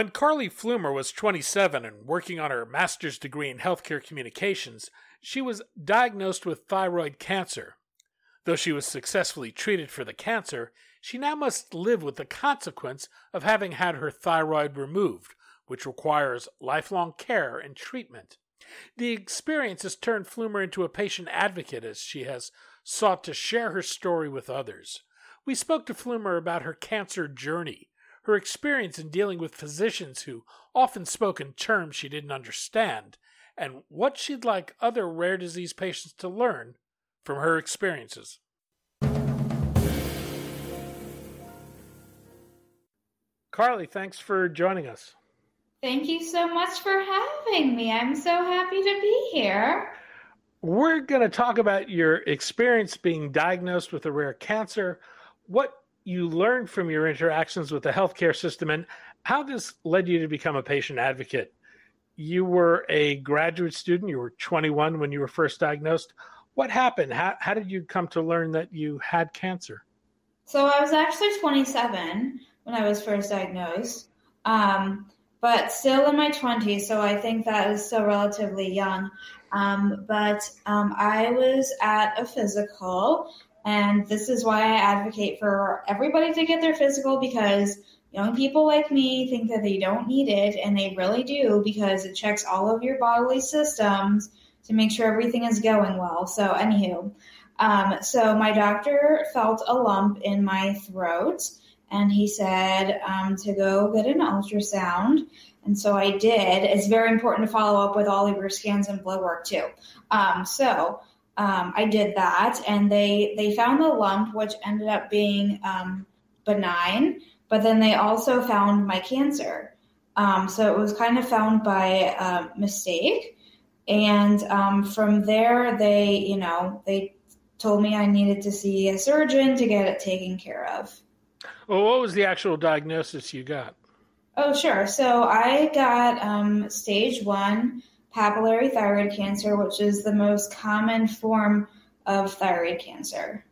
When Carly Flumer was 27 and working on her master's degree in healthcare communications, she was diagnosed with thyroid cancer. Though she was successfully treated for the cancer, she now must live with the consequence of having had her thyroid removed, which requires lifelong care and treatment. The experience has turned Flumer into a patient advocate as she has sought to share her story with others. We spoke to Flumer about her cancer journey, her experience in dealing with physicians who often spoke in terms she didn't understand, and what she'd like other rare disease patients to learn from her experiences. Carly, thanks for joining us. Thank you so much for having me. I'm so happy to be here. We're going to talk about your experience being diagnosed with a rare cancer, what you learned from your interactions with the healthcare system, and how this led you to become a patient advocate you were a graduate student. You were 21 when you were first diagnosed. What happened? How, how did you come to learn that you had cancer? So I was actually 27 when I was first diagnosed, um, but still in my 20s. So I think that is still relatively young. Um, but um, I was at a physical, and this is why I advocate for everybody to get their physical because Young people like me think that they don't need it, and they really do because it checks all of your bodily systems to make sure everything is going well. So, anywho, um, so my doctor felt a lump in my throat, and he said um, to go get an ultrasound. And so I did. It's very important to follow up with all of your scans and blood work too. Um, so um, I did that, and they they found the lump, which ended up being um, benign but then they also found my cancer. Um, so it was kind of found by uh, mistake. And um, from there, they, you know, they told me I needed to see a surgeon to get it taken care of. Well, what was the actual diagnosis you got? Oh, sure. So I got um, stage one papillary thyroid cancer, which is the most common form of thyroid cancer.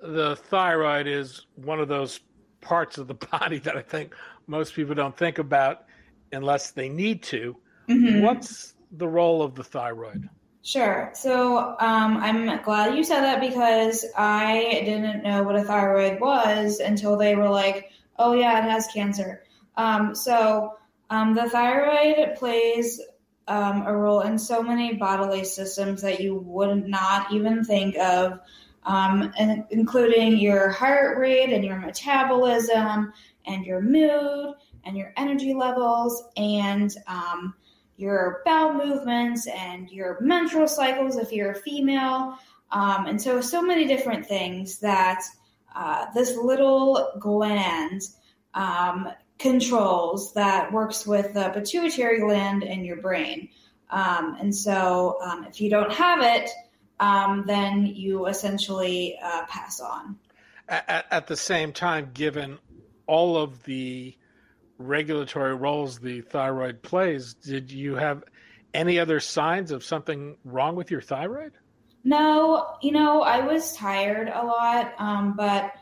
The thyroid is one of those parts of the body that I think most people don't think about unless they need to. Mm-hmm. What's the role of the thyroid? Sure. So um, I'm glad you said that because I didn't know what a thyroid was until they were like, oh, yeah, it has cancer. Um, so um, the thyroid plays um, a role in so many bodily systems that you would not even think of um, and including your heart rate and your metabolism and your mood and your energy levels and um, your bowel movements and your menstrual cycles if you're a female. Um, and so, so many different things that uh, this little gland um, controls that works with the pituitary gland in your brain. Um, and so, um, if you don't have it, um, then you essentially uh, pass on. At, at, the same time, given all of the regulatory roles the thyroid plays, did you have any other signs of something wrong with your thyroid? No, you know, I was tired a lot, um, but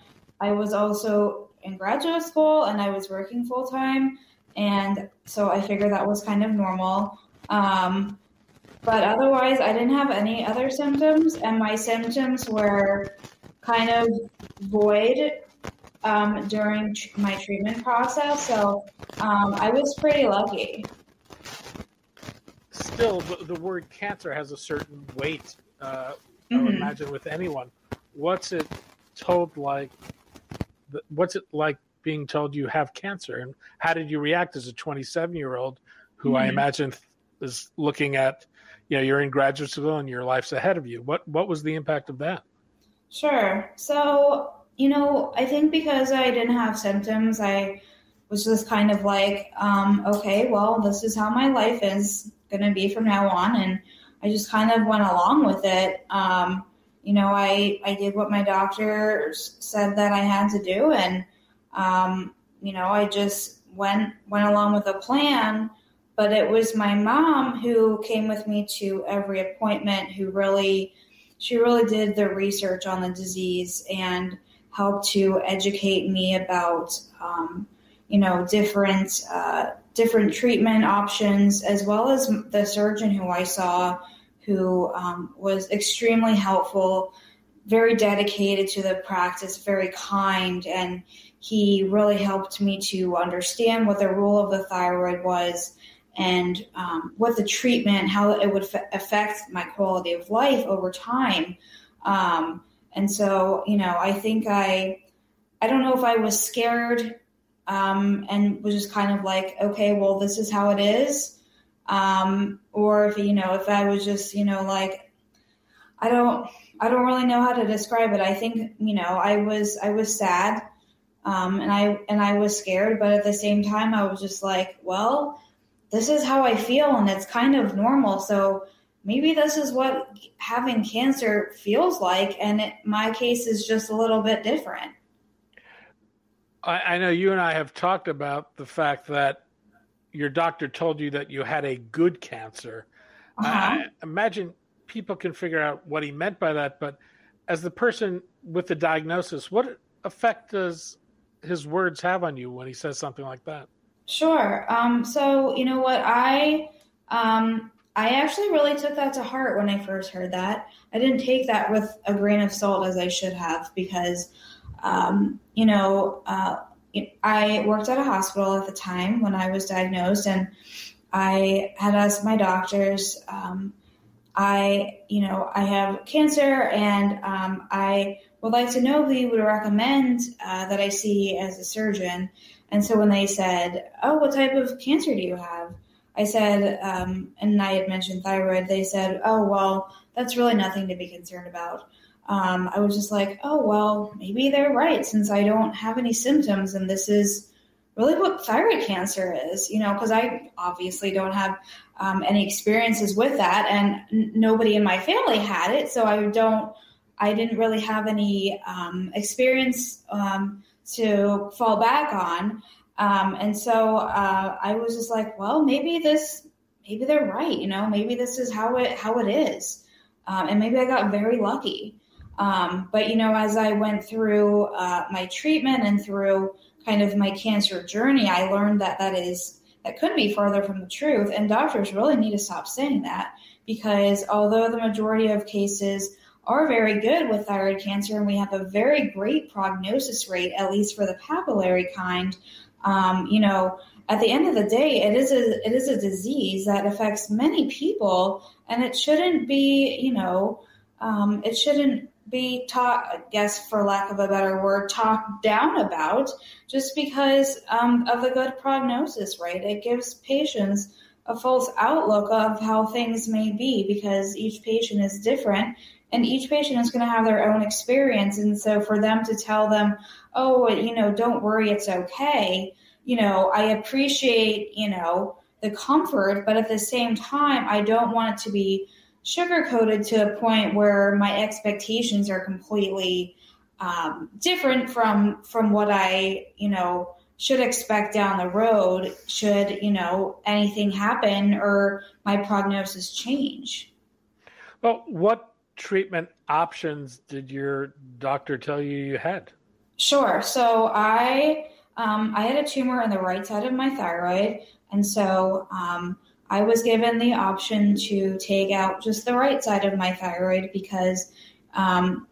I was also in graduate school and I was working full time. And so I figured that was kind of normal. Um, but otherwise, I didn't have any other symptoms, and my symptoms were kind of void um, during tr- my treatment process, so um, I was pretty lucky. Still, the, the word cancer has a certain weight. Uh, I would Mhm. imagine with anyone. What's it told like? What's it like being told you have cancer, and how did you react as a 27 year old who I Mhm. imagine is looking at, you know, you're in graduate school and your life's ahead of you. What what was the impact of that? Sure. So, you know, I think because I didn't have symptoms, I was just kind of like, um, okay, well, this is how my life is going to be from now on. And I just kind of went along with it. Um, you know, I, I did what my doctor said that I had to do. And, um, you know, I just went, went along with a plan. But it was my mom who came with me to every appointment who really she really did the research on the disease and helped to educate me about um, you know different uh, different treatment options as well as the surgeon who I saw who um, was extremely helpful very dedicated to the practice very kind and he really helped me to understand what the role of the thyroid was and um, what the treatment, how it would f- affect my quality of life over time. Um, and so, you know, I think I, I don't know if I was scared um, and was just kind of like, okay, well, this is how it is. Um, or if, you know, if I was just, you know, like, I don't, I don't really know how to describe it. I think, you know, I was, I was sad. Um, and I, and I was scared, but at the same time, I was just like, well, this is how I feel and it's kind of normal. So maybe this is what having cancer feels like. And it, my case is just a little bit different. I, I know you and I have talked about the fact that your doctor told you that you had a good cancer. Uh-huh. I, imagine people can figure out what he meant by that, but as the person with the diagnosis, what effect does his words have on you when he says something like that? Sure. Um, so you know what I um, I actually really took that to heart when I first heard that. I didn't take that with a grain of salt as I should have because um, you know uh, I worked at a hospital at the time when I was diagnosed, and I had asked my doctors. Um, I you know I have cancer, and um, I would like to know who you would recommend uh, that I see as a surgeon. And so when they said, "Oh, what type of cancer do you have?" I said, um, and I had mentioned thyroid. They said, "Oh, well, that's really nothing to be concerned about." Um, I was just like, "Oh, well, maybe they're right since I don't have any symptoms, and this is really what thyroid cancer is." You know, because I obviously don't have um, any experiences with that, and n- nobody in my family had it, so I don't. I didn't really have any um, experience um, to fall back on. Um, and so uh, I was just like, well, maybe this, maybe they're right. You know, maybe this is how it how it is, um, and maybe I got very lucky. Um, but you know, as I went through uh, my treatment and through kind of my cancer journey, I learned that that is that couldn't be further from the truth. And doctors really need to stop saying that because although the majority of cases are very good with thyroid cancer, and we have a very great prognosis rate, at least for the papillary kind. Um, you know, at the end of the day, it is a it is a disease that affects many people, and it shouldn't be, you know, um, it shouldn't be taught, I guess, for lack of a better word, talked down about just because um, of the good prognosis rate. It gives patients a false outlook of how things may be because each patient is different and each patient is going to have their own experience and so for them to tell them oh you know don't worry it's okay you know i appreciate you know the comfort but at the same time i don't want it to be sugar coated to a point where my expectations are completely um, different from from what i you know should expect down the road should you know anything happen or my prognosis change well what treatment options did your doctor tell you you had? Sure. So I um, I had a tumor in the right side of my thyroid, and so um, I was given the option to take out just the right side of my thyroid because um,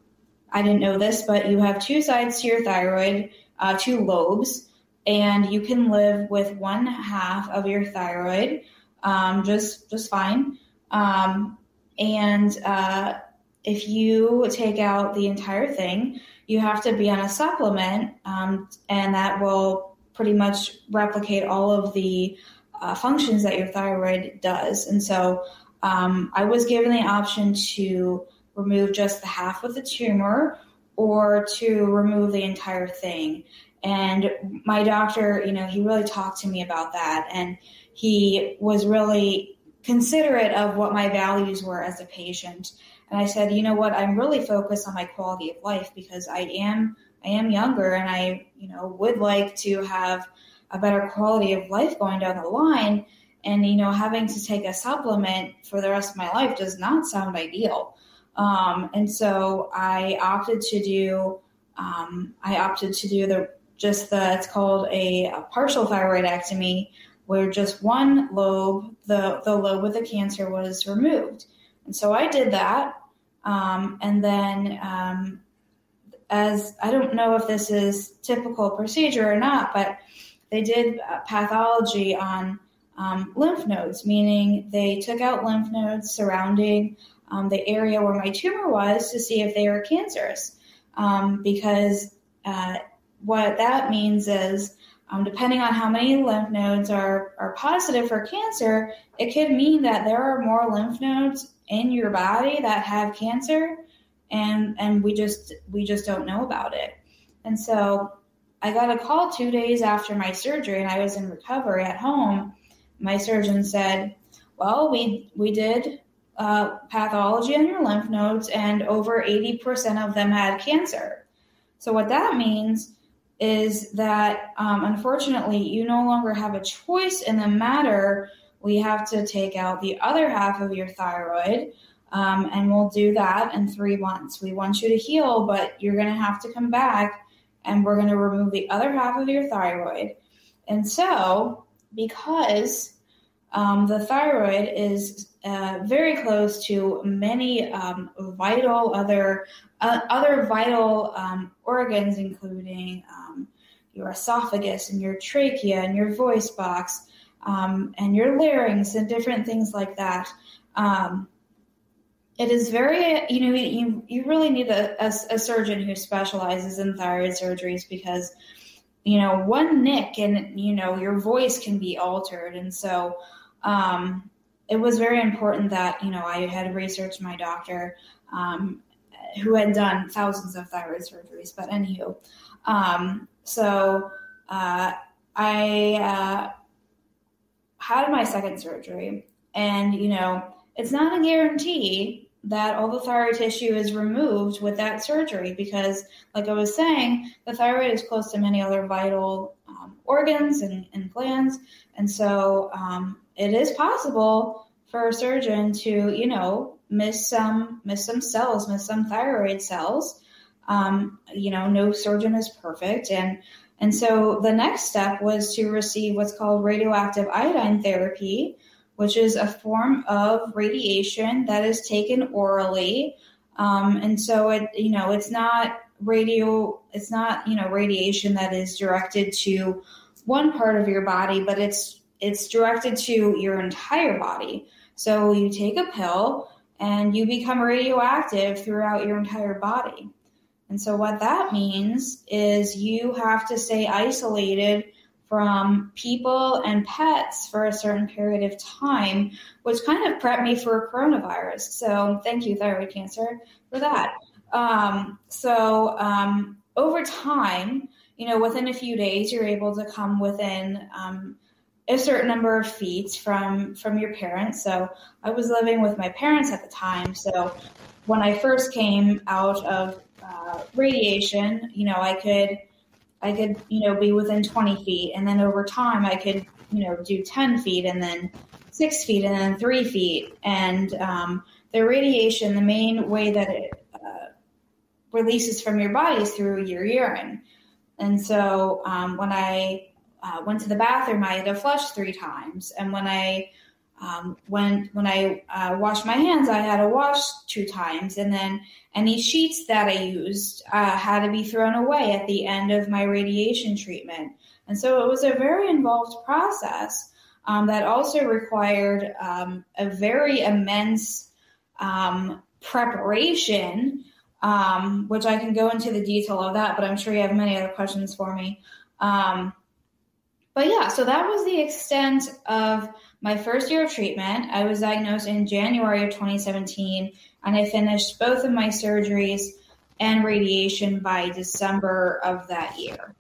I didn't know this, but you have two sides to your thyroid. uh, two lobes, and you can live with one half of your thyroid um, just just fine. Um, and uh, if you take out the entire thing, you have to be on a supplement, um, and that will pretty much replicate all of the uh, functions that your thyroid does. And so um, I was given the option to remove just the half of the tumor or to remove the entire thing. And my doctor, you know, he really talked to me about that. And he was really considerate of what my values were as a patient. And I said, you know what, I'm really focused on my quality of life because I am I am younger and I, you know, would like to have a better quality of life going down the line. And, you know, having to take a supplement for the rest of my life does not sound ideal. Um, and so I opted to do, um, I opted to do the, just the, it's called a, a partial thyroidectomy, where just one lobe, the, the lobe with the cancer, was removed. And so I did that. Um, and then, um, as I don't know if this is typical procedure or not, but they did pathology on um, lymph nodes, meaning they took out lymph nodes surrounding um, the area where my tumor was to see if they were cancerous. Um, because uh, what that means is um, depending on how many lymph nodes are, are positive for cancer, it could mean that there are more lymph nodes in your body that have cancer, and and we just we just don't know about it. And so I got a call two days after my surgery, and I was in recovery at home. My surgeon said, "Well, we we did uh, pathology on your lymph nodes, and over eighty percent of them had cancer." So what that means is that um, unfortunately you no longer have a choice in the matter. We have to take out the other half of your thyroid, um, and we'll do that in three months. We want you to heal, but you're going to have to come back, and we're going to remove the other half of your thyroid. And so, because um, the thyroid is uh, very close to many um, vital other uh, other vital um, organs, including um, your esophagus and your trachea and your voice box um, and your larynx and different things like that. Um, it is very, you know, you, you really need a, a, a surgeon who specializes in thyroid surgeries because, you know, one nick and, you know, your voice can be altered. And so, um, it was very important that you know I had researched my doctor, um, who had done thousands of thyroid surgeries. But anywho, um, so uh, I uh, had my second surgery, and you know it's not a guarantee that all the thyroid tissue is removed with that surgery because, like I was saying, the thyroid is close to many other vital um, organs and, and, glands, and so um, it is possible for a surgeon to, you know, miss some miss some cells, miss some thyroid cells. Um, you know, no surgeon is perfect, and and so the next step was to receive what's called radioactive iodine therapy, which is a form of radiation that is taken orally. Um, and so it, you know, it's not radio, it's not, you know, radiation that is directed to one part of your body, but it's it's directed to your entire body. So you take a pill and you become radioactive throughout your entire body. And so what that means is you have to stay isolated from people and pets for a certain period of time, which kind of prepped me for coronavirus. So thank you, thyroid cancer, for that. Um, so um, over time, you know, within a few days, you're able to come within um, a certain number of feet from from your parents. So I was living with my parents at the time. So when I first came out of uh, radiation, you know, I could I could you know be within 20 feet, and then over time I could you know do 10 feet, and then six feet, and then three feet. And um, the radiation, the main way that it uh, releases from your body is through your urine. And so um, when I uh, went to the bathroom, I had to flush three times. And when I um, when when I uh, washed my hands, I had to wash two times, and then any sheets that I used uh, had to be thrown away at the end of my radiation treatment. And so it was a very involved process um, that also required um, a very immense um, preparation, um, which I can go into the detail of that, but I'm sure you have many other questions for me. Um, but yeah, so that was the extent of my first year of treatment. I was diagnosed in January of 2017, and I finished both of my surgeries and radiation by December of that year.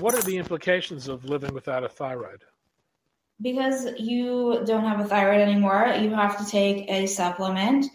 What are the implications of living without a thyroid? Because you don't have a thyroid anymore, you have to take a supplement.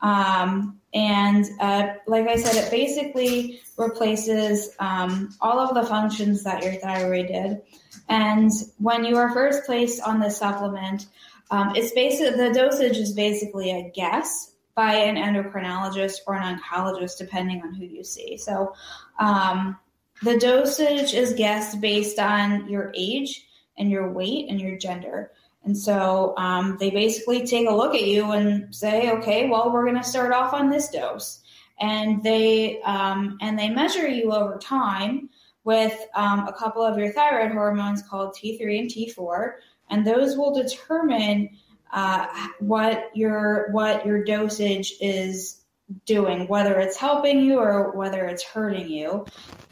Um, and uh, like I said, it basically replaces um, all of the functions that your thyroid did. And when you are first placed on the supplement, um, it's basically the dosage is basically a guess by an endocrinologist or an oncologist, depending on who you see. So um, the dosage is guessed based on your age and your weight and your gender. And so um, they basically take a look at you and say, okay, well, we're going to start off on this dose. And they um, and they measure you over time with um, a couple of your thyroid hormones called T3 and T4, and those will determine uh, what your what your dosage is doing, whether it's helping you or whether it's hurting you.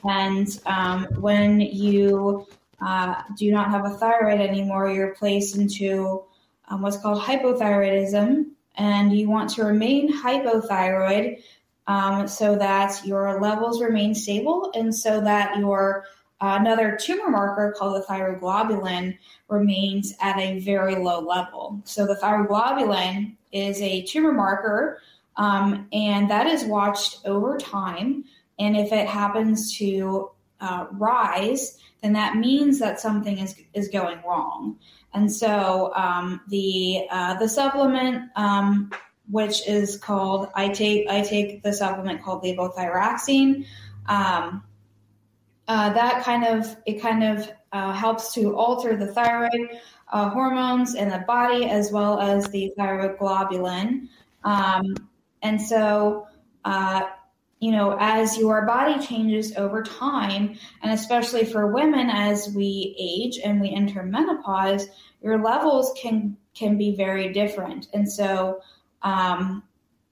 And um, when you uh, do not have a thyroid anymore, you're placed into um, what's called hypothyroidism, and you want to remain hypothyroid um, so that your levels remain stable and so that your uh, another tumor marker called the thyroglobulin remains at a very low level. So the thyroglobulin is a tumor marker, um, and that is watched over time. And if it happens to uh, rise, then that means that something is is going wrong. And so um, the uh, the supplement, um, which is called I take I take the supplement called levothyroxine. Um, uh, that kind of it kind of uh, helps to alter the thyroid uh, hormones in the body as well as the thyroglobulin. Um, and so uh, you know, as your body changes over time, and especially for women as we age and we enter menopause, your levels can can be very different. And so, um,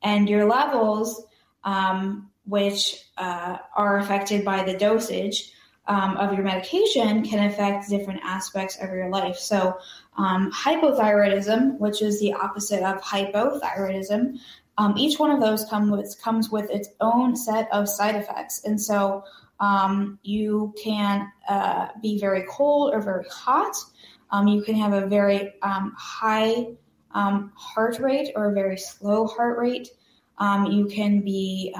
and your levels, um, which uh, are affected by the dosage um, of your medication, can affect different aspects of your life. So, um, hyperthyroidism, which is the opposite of hypothyroidism, um, each one of those come with, comes with its own set of side effects. And so um, you can uh, be very cold or very hot. You can have a very high um, heart rate or a very slow heart rate. Um, you can be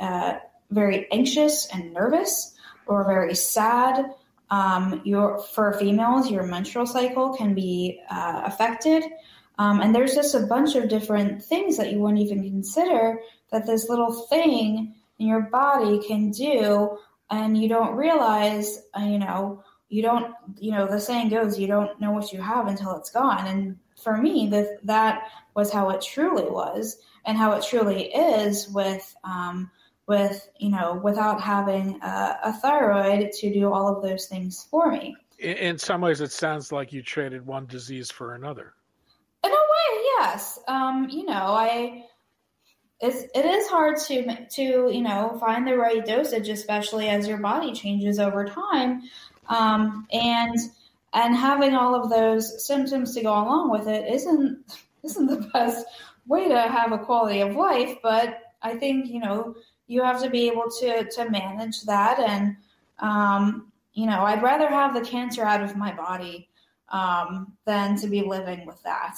uh, very anxious and nervous or very sad. your, for females, your menstrual cycle can be uh, affected. Um, and there's just a bunch of different things that you wouldn't even consider that this little thing in your body can do, and you don't realize, uh, you know, you don't, you know, the saying goes, you don't know what you have until it's gone. And for me, that that was how it truly was, and how it truly is with, um, with you know, without having a, a thyroid to do all of those things for me. In some ways, it sounds like you traded one disease for another. In a way, yes. Um, you know, I it's it is hard to to you know find the right dosage, especially as your body changes over time, um, and and having all of those symptoms to go along with it isn't isn't the best way to have a quality of life. But I think you know you have to be able to to manage that, and um, you know I'd rather have the cancer out of my body um, than to be living with that.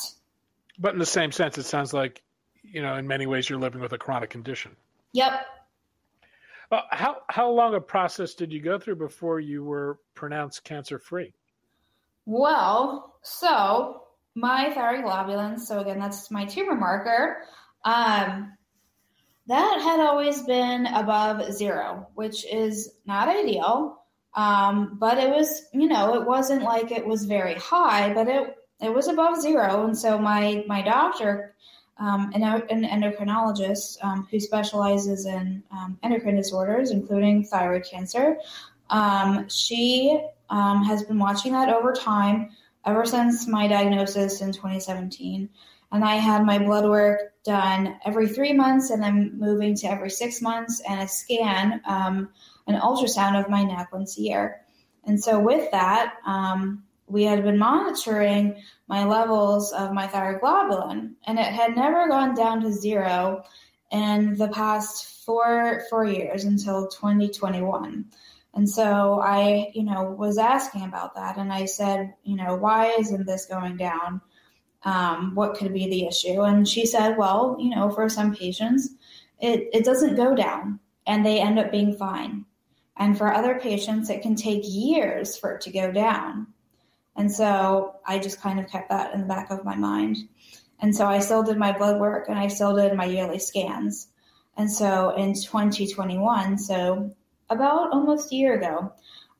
But in the same sense, it sounds like, you know, in many ways, you're living with a chronic condition. Yep. Uh, how how long a process did you go through before you were pronounced cancer free? Well, so my thyroglobulin, so again, that's my tumor marker. Um, that had always been above zero, which is not ideal. Um, but it was, you know, it wasn't like it was very high, but it it was above zero, and so my my doctor, um, an, an endocrinologist um, who specializes in um, endocrine disorders, including thyroid cancer, um, she um, has been watching that over time ever since my diagnosis in 2017. And I had my blood work done every three months, and then moving to every six months, and a scan, um, an ultrasound of my neck once a year. And so, with that, um, we had been monitoring my levels of my thyroglobulin, and it had never gone down to zero in the past four four years until 2021. And so I, you know, was asking about that, and I said, you know, why isn't this going down? Um, what could be the issue? And she said, well, you know, for some patients, it, it doesn't go down, and they end up being fine. And for other patients, it can take years for it to go down. And so I just kind of kept that in the back of my mind. And so I still did my blood work and I still did my yearly scans. And so in 2021, so about almost a year ago,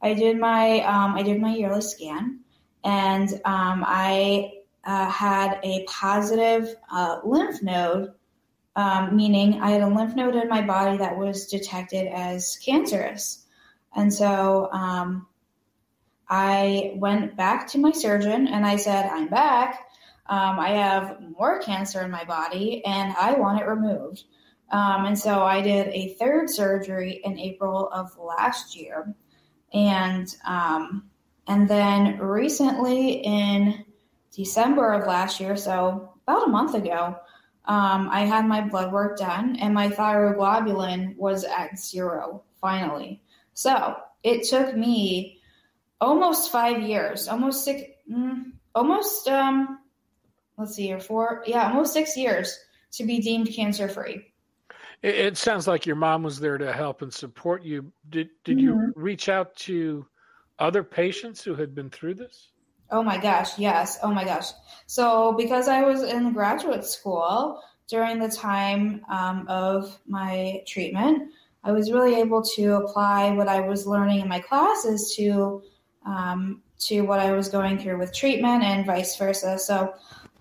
I did my um, I did my yearly scan, and um, I uh, had a positive uh, lymph node, um, meaning I had a lymph node in my body that was detected as cancerous. And so um, I went back to my surgeon and I said, I'm back. Um, I have more cancer in my body and I want it removed. Um, and so I did a third surgery in April of last year. And um, and then recently in December of last year, so about a month ago, um, I had my blood work done and my thyroglobulin was at zero finally. So it took me almost five years, almost six, mm, almost, um, let's see here, four, yeah, almost six years to be deemed cancer free. It, it, sounds like your mom was there to help and support you. Did did mm-hmm. you reach out to other patients who had been through this? Oh my gosh, yes. Oh my gosh. So because I was in graduate school during the time um, of my treatment, I was really able to apply what I was learning in my classes to um, to what I was going through with treatment and vice versa. So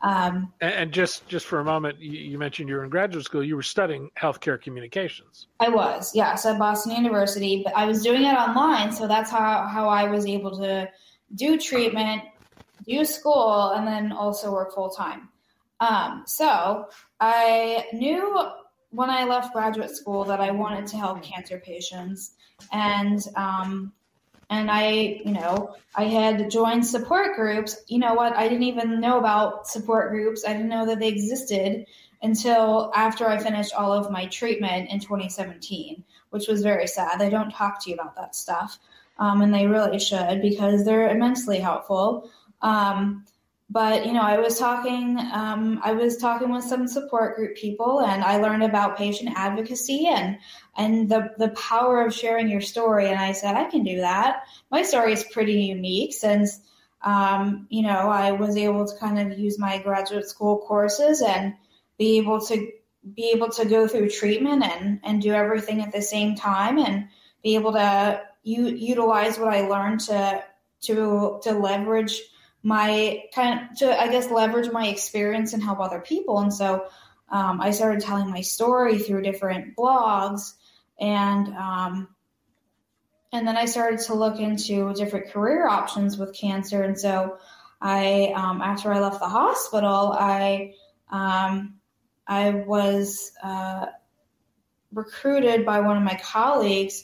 um, and, and, just just for a moment, you, you, mentioned you were in graduate school. You were studying healthcare communications. I was, yes, at Boston University, but I was doing it online, so that's how how I was able to do treatment, do school, and then also work full time. Um, so I knew when I left graduate school that I wanted to help cancer patients, and um, and I, you know, I had joined support groups. You know what? I didn't even know about support groups. I didn't know that they existed until after I finished all of my treatment in 2017, which was very sad. They don't talk to you about that stuff, um, and they really should because they're immensely helpful. Um, but you know i was talking um, i was talking with some support group people and i learned about patient advocacy and and the the power of sharing your story. And i said i can do that. My story is pretty unique since um, you know i was able to kind of use my graduate school courses and be able to be able to go through treatment and and do everything at the same time and be able to u- utilize what i learned to to to leverage my kind of to I guess leverage my experience and help other people. And so um, I started telling my story through different blogs, and um, and then I started to look into different career options with cancer. And so I um, after I left the hospital, I um, I was uh, recruited by one of my colleagues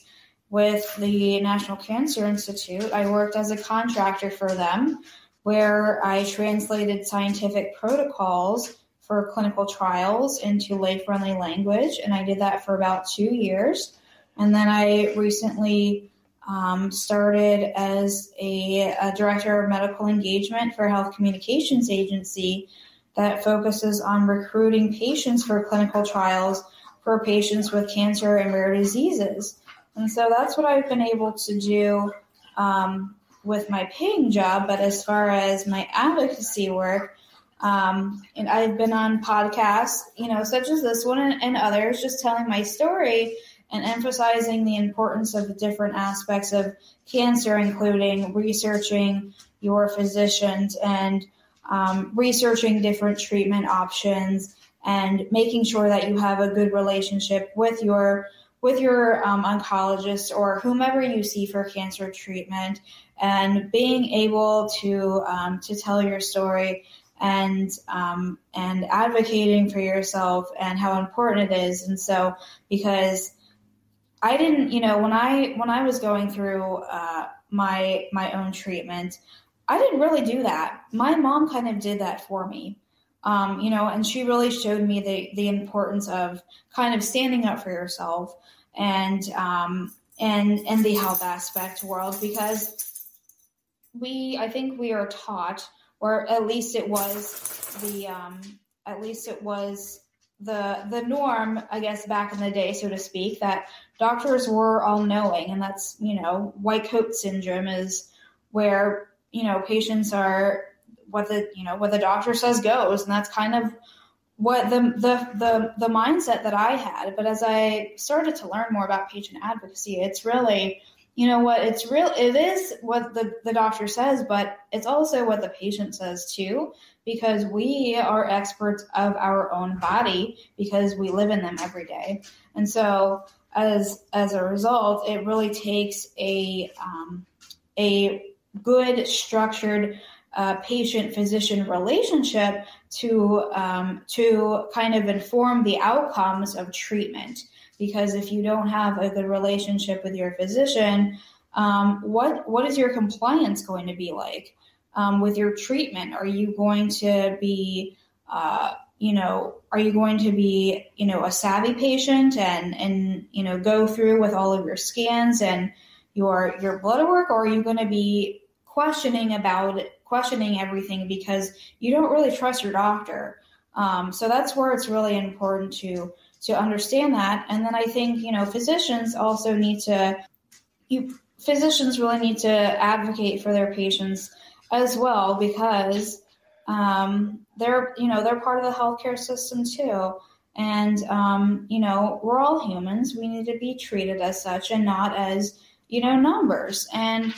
with the National Cancer Institute. I worked as a contractor for them where I translated scientific protocols for clinical trials into lay friendly language. And I did that for about two years. And then I recently um, started as a, a, director of medical engagement for a health communications agency that focuses on recruiting patients for clinical trials for patients with cancer and rare diseases. And so that's what I've been able to do um, with my paying job, but as far as my advocacy work, um, and I've been on podcasts, you know, such as this one and, and, others, just telling my story and emphasizing the importance of the different aspects of cancer, including researching your physicians and um, researching different treatment options and making sure that you have a good relationship with your with your um, oncologist or whomever you see for cancer treatment, and being able to um, to tell your story and um, and advocating for yourself and how important it is. And so, because I didn't, you know, when I when I was going through uh, my my own treatment, I didn't really do that. My mom kind of did that for me. Um, you know, and she really showed me the the importance of kind of standing up for yourself and um, and in the health aspect world because we I think we are taught, or at least it was the um, at least it was the the norm, I guess, back in the day, so to speak, that doctors were all knowing, and that's you know white coat syndrome is where you know patients are what the you know what the doctor says goes, and that's kind of what the the the the mindset that I had. But as I started to learn more about patient advocacy, it's really you know what it's real it is what the, the doctor says but it's also what the patient says too because we are experts of our own body because we live in them every day and so as as a result it really takes a um, a good structured uh, patient physician relationship to um, to kind of inform the outcomes of treatment. Because if you don't have a good relationship with your physician, um, what what is your compliance going to be like um, with your treatment? Are you going to be uh, you know, are you going to be, you know, a savvy patient and and you know go through with all of your scans and your your blood work, or are you going to be questioning about questioning everything because you don't really trust your doctor. Um, so that's where it's really important to to understand that. And then I think you know physicians also need to you physicians really need to advocate for their patients as well because um, they're you know they're part of the healthcare system too. And um, you know we're all humans. We need to be treated as such and not as you know numbers. And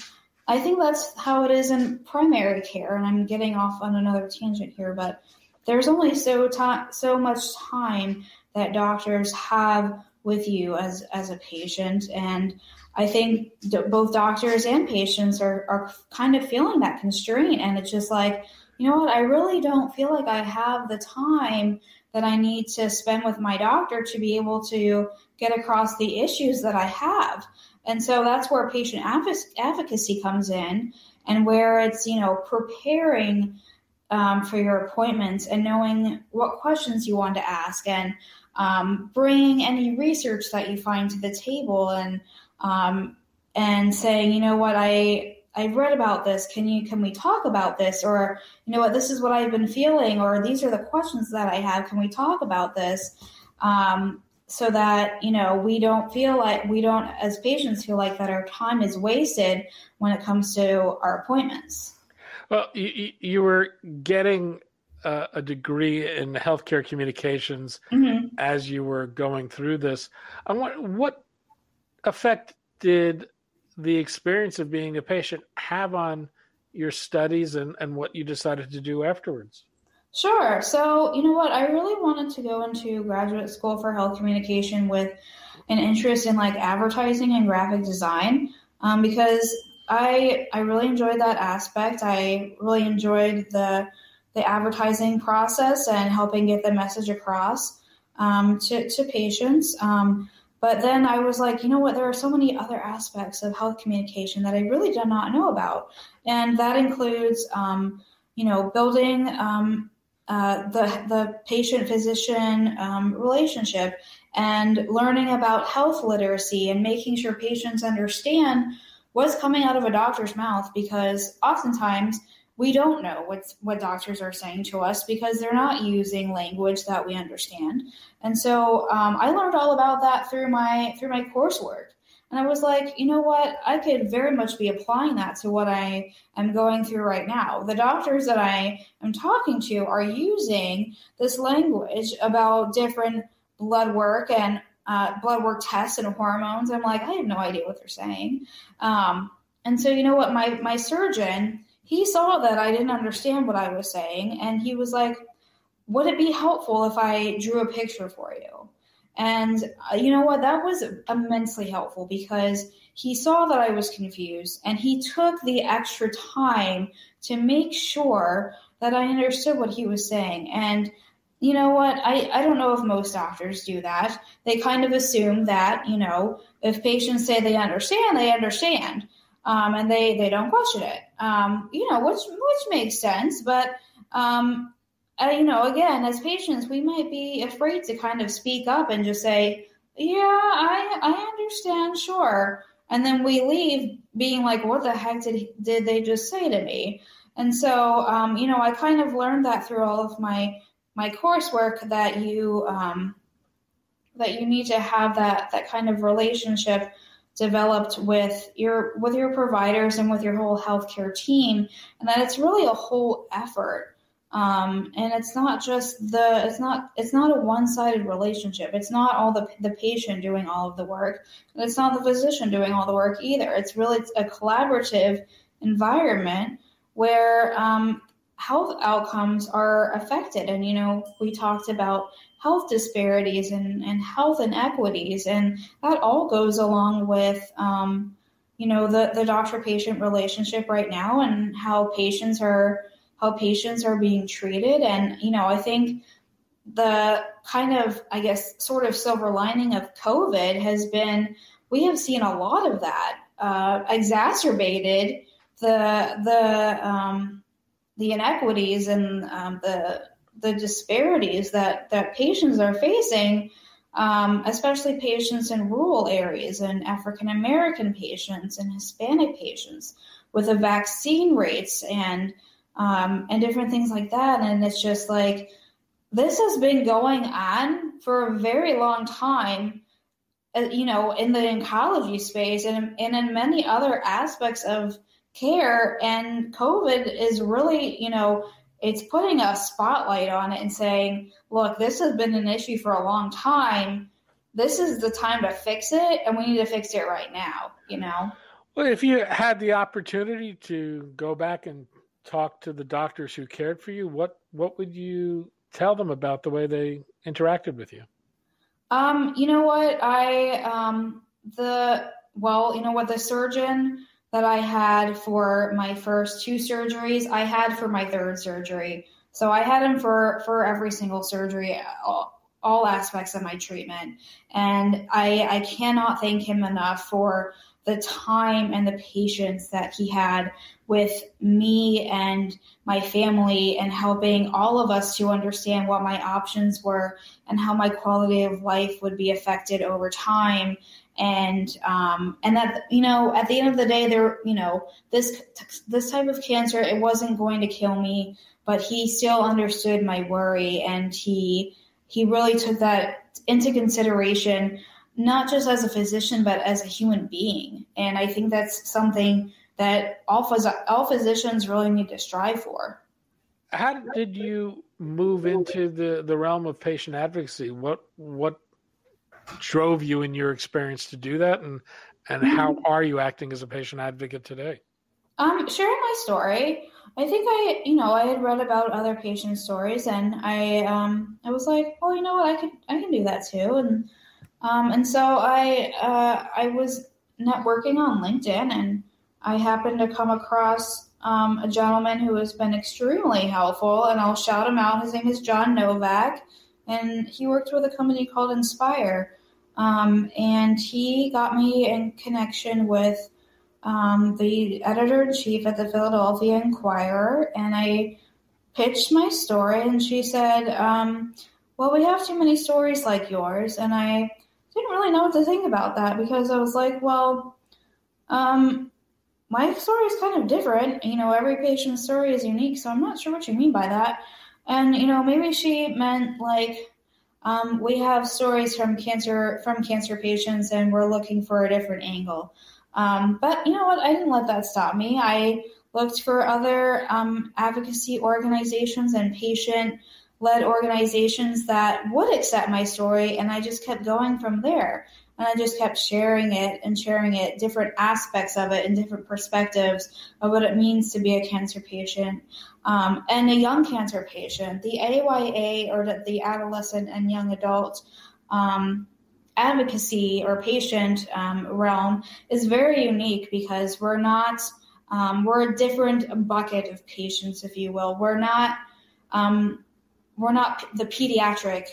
I think that's how it is in primary care, and I'm getting off on another tangent here, but there's only so time, so much time that doctors have with you as as a patient, and I think both doctors and patients are are kind of feeling that constraint, and it's just like, you know what, I really don't feel like I have the time that I need to spend with my doctor to be able to get across the issues that I have. And so that's where patient advocacy comes in and where it's, you know, preparing um, for your appointments and knowing what questions you want to ask and um, bringing any research that you find to the table and um, and saying, you know what, I I've read about this. Can you can we talk about this? Or you know what, this is what I've been feeling, or these are the questions that I have. Can we talk about this? Um, so that you know we don't feel like we don't as patients feel like that our time is wasted when it comes to our appointments. Well you, you were getting a, a degree in healthcare communications mm-hmm. as you were going through this. I want what effect did the experience of being a patient have on your studies and, and what you decided to do afterwards Sure. So, you know what? I really wanted to go into graduate school for health communication with an interest in like advertising and graphic design um, because I I really enjoyed that aspect. I really enjoyed the the advertising process and helping get the message across um, to to patients. Um, but then I was like, you know what? There are so many other aspects of health communication that I really did not know about, and that includes, um, you know, building um, uh, the the patient physician um, relationship and learning about health literacy and making sure patients understand what's coming out of a doctor's mouth because oftentimes we don't know what's what doctors are saying to us because they're not using language that we understand. And so um, i learned all about that through my through my coursework and I was like, you know what? I could very much be applying that to what I am going through right now. The doctors that I am talking to are using this language about different blood work and uh, blood work tests and hormones. I'm like, I have no idea what they're saying. Um, and so, you know what? My my surgeon, he saw that I didn't understand what I was saying, and he was like, Would it be helpful if I drew a picture for you? And uh, you know what? That was immensely helpful because he saw that I was confused and he took the extra time to make sure that I understood what he was saying. And you know what? I, I don't know if most doctors do that. They kind of assume that, you know, if patients say they understand, they understand. Um, and they, they don't question it. Um, you know, which which makes sense, but um, uh, you know, again, as patients, we might be afraid to kind of speak up and just say, "Yeah, I I understand, sure," and then we leave being like, "What the heck did did they just say to me?" And so, um, you know, I kind of learned that through all of my my coursework that you um, that you need to have that that kind of relationship developed with your with your providers and with your whole healthcare team, and that it's really a whole effort. Um, and it's not just the it's not it's not a one-sided relationship. It's not all the the patient doing all of the work, it's not the physician doing all the work either. It's really a collaborative environment where um, health outcomes are affected. And, you know, we talked about health disparities and, and health inequities, and that all goes along with, um, you know, the, the doctor patient relationship right now and how patients are how patients are being treated. And, you know, I think the kind of, I guess, sort of silver lining of COVID has been we have seen a lot of that uh, exacerbated the the um, the inequities and um, the the disparities that that patients are facing, um, especially patients in rural areas and African American patients and Hispanic patients with the vaccine rates and um, and different things like that. And it's just like this has been going on for a very long time. Uh, you know, in the oncology space and, and in many other aspects of care. And COVID is really, you know, it's putting a spotlight on it and saying, look, this has been an issue for a long time. This is the time to fix it, and we need to fix it right now, you know? Well, if you had the opportunity to go back and talk to the doctors who cared for you, what what would you tell them about the way they interacted with you? Um, you know what? I um the well, you know what the surgeon that I had for my first two surgeries, I had for my third surgery. So I had him for for every single surgery, all, all aspects of my treatment, and I I cannot thank him enough for the time and the patience that he had with me and my family and helping all of us to understand what my options were and how my quality of life would be affected over time. And um, and that you know at the end of the day there you know this this type of cancer it wasn't going to kill me but he still understood my worry and he he really took that into consideration not just as a physician but as a human being. And i think that's something that all, phys- all physicians really need to strive for. How did you move into the the realm of patient advocacy? What what drove you in your experience to do that? And and how are you acting as a patient advocate today? Um sharing my story. I think i you know i had read about other patient stories and i um i was like well you know what? I could i can do that too. And um and so i uh i was networking on linkedin and i happened to come across um, a gentleman who has been extremely helpful and i'll shout him out his name is john novak and he worked with a company called Inspire. Um, and he got me in connection with um, the editor in chief at the Philadelphia Inquirer, and I pitched my story, and she said, um, "Well, we have too many stories like yours," and I didn't really know what to think about that because I was like, "Well, um, my story is kind of different. You know, every patient's story is unique, so I'm not sure what you mean by that." And you know, maybe she meant like um, we have stories from cancer from cancer patients, and we're looking for a different angle. Um, but you know what? I didn't let that stop me. I looked for other um, advocacy organizations and patient led organizations that would accept my story, and I just kept going from there. and I just kept sharing it and sharing it, different aspects of it and different perspectives of what it means to be a cancer patient um, and a young cancer patient. The AYA or the, the adolescent and young adult um, advocacy or patient um, realm is very unique because we're not um, we're a different bucket of patients, if you will. We're not um, we're not the pediatric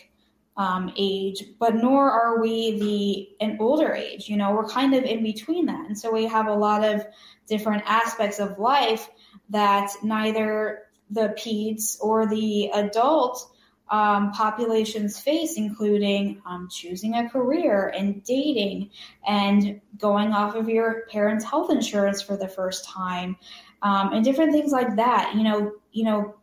um, age, but nor are we the an older age. You know, we're kind of in between that, and so we have a lot of different aspects of life that neither the peds or the adult um, populations face, including um, choosing a career and dating and going off of your parents' health insurance for the first time, um, and different things like that. You know, you know,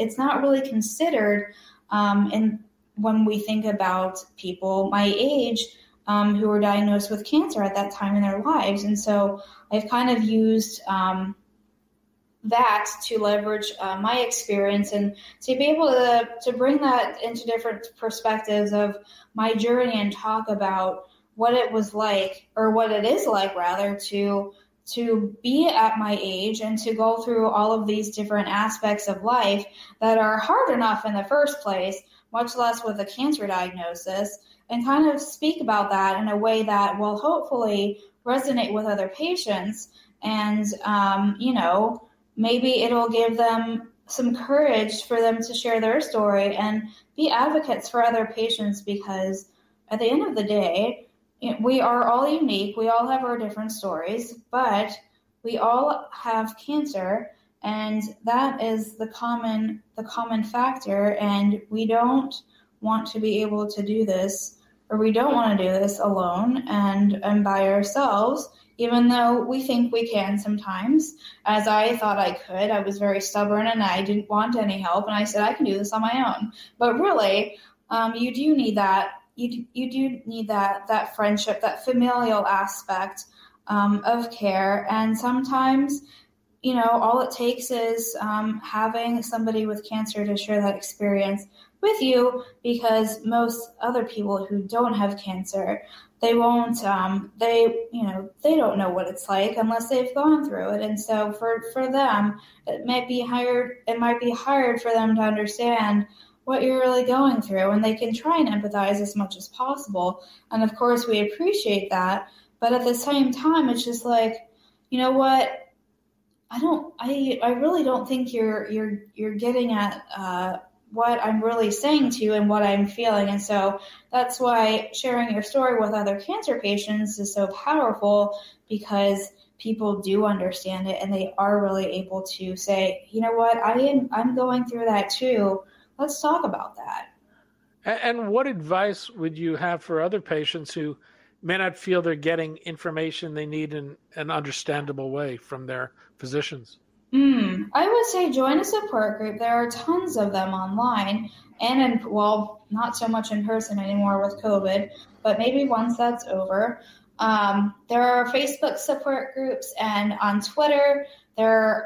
it's not really considered um, in when we think about people my age um, who were diagnosed with cancer at that time in their lives, and so I've kind of used um, that to leverage uh, my experience and to be able to, to bring that into different perspectives of my journey and talk about what it was like or what it is like rather to to be at my age and to go through all of these different aspects of life that are hard enough in the first place much less with a cancer diagnosis and kind of speak about that in a way that will hopefully resonate with other patients. And um, you know maybe it'll give them some courage for them to share their story and be advocates for other patients because at the end of the day, we are all unique. We all have our different stories, but we all have cancer and that is the common the common factor and we don't want to be able to do this or we don't want to do this alone and and by ourselves even though we think we can sometimes. As I thought I could, I was very stubborn and I didn't want any help, and I said I can do this on my own. But really, um, you do need that. You you do need that that friendship, that familial aspect um, of care, and sometimes. You know, all it takes is um, having somebody with cancer to share that experience with you because most other people who don't have cancer they won't um, they you know they don't know what it's like unless they've gone through it and so for for them it might be hard it might be hard for them to understand what you're really going through and they can try and empathize as much as possible and of course we appreciate that but at the same time it's just like you know what i don't i i really don't think you're you're you're getting at uh, what I'm really saying to you and what I'm feeling. And so that's why sharing your story with other cancer patients is so powerful because people do understand it and they are really able to say, you know what, I am I'm going through that too. Let's talk about that. And what advice would you have for other patients who may not feel they're getting information they need in an understandable way from their physicians? Mm, I would say join a support group. There are tons of them online and in, well, not so much in person anymore with COVID, but maybe once that's over. Um, there are Facebook support groups and on Twitter,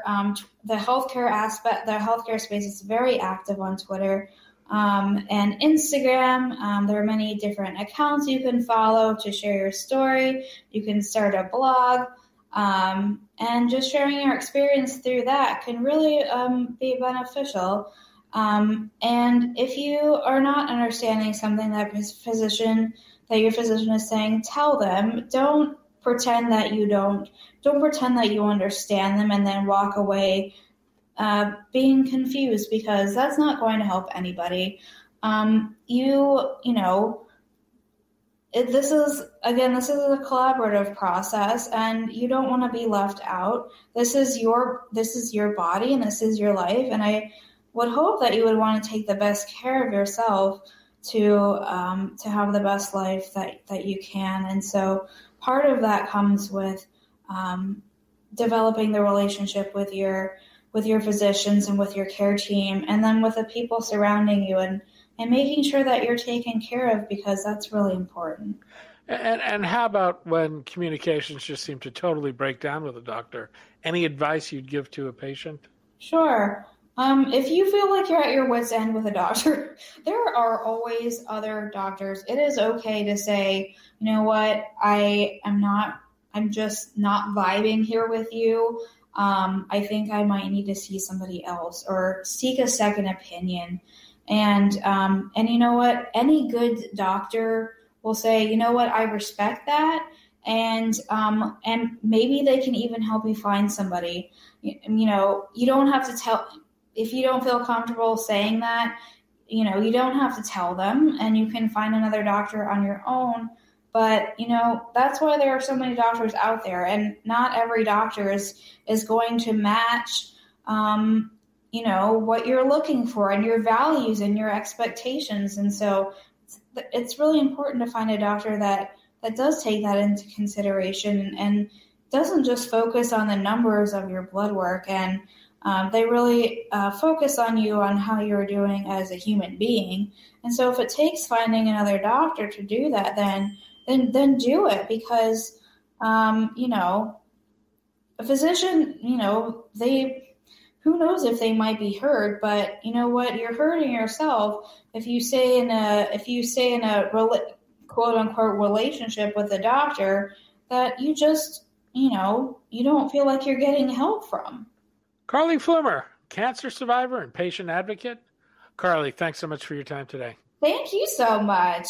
um, the healthcare aspect, the healthcare space is very active on Twitter. Um, and Instagram. Um, there are many different accounts you can follow to share your story. You can start a blog. Um, and just sharing your experience through that can really um, be beneficial. And if you are not understanding something that physician that your physician is saying, tell them. Don't pretend that you don't. Don't pretend that you understand them and then walk away uh, being confused because that's not going to help anybody. Um, you, you know, it, this is again this is a collaborative process and you don't want to be left out this is your this is your body and this is your life and i would hope that you would want to take the best care of yourself to um, to have the best life that that you can and so part of that comes with um, developing the relationship with your with your physicians and with your care team and then with the people surrounding you and and making sure that you're taken care of because that's really important. And and how about when communications just seem to totally break down with a doctor? Any advice you'd give to a patient? Sure. Um, if you feel like you're at your wits' end with a doctor, there are always other doctors. It is okay to say, you know what, I am not, I'm just not vibing here with you. Um, I think I might need to see somebody else or seek a second opinion. And um, and you know what, any good doctor will say, you know what, I respect that, and um, and maybe they can even help you find somebody. You, you know, you don't have to tell if you don't feel comfortable saying that, you know, you don't have to tell them and you can find another doctor on your own. But, you know, that's why there are so many doctors out there. And not every doctor is, is going to match, um, you know, what you're looking for and your values and your expectations. And so it's, it's really important to find a doctor that, that does take that into consideration and doesn't just focus on the numbers of your blood work and um, they really uh, focus on you on how you're doing as a human being. And so, if it takes finding another doctor to do that, then then then do it because um, you know a physician, you know they who knows if they might be hurt, but you know what, you're hurting yourself if you stay in a if you stay in a quote unquote relationship with a doctor that you just you know you don't feel like you're getting help from. Carly Flumer, cancer survivor and patient advocate. Carly, thanks so much for your time today. Thank you so much.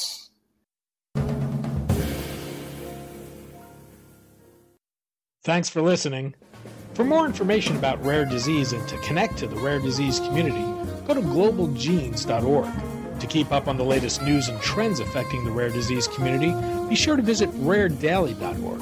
Thanks for listening. For more information about rare disease and to connect to the rare disease community, go to globalgenes.org. To keep up on the latest news and trends affecting the rare disease community, be sure to visit raredaily.org.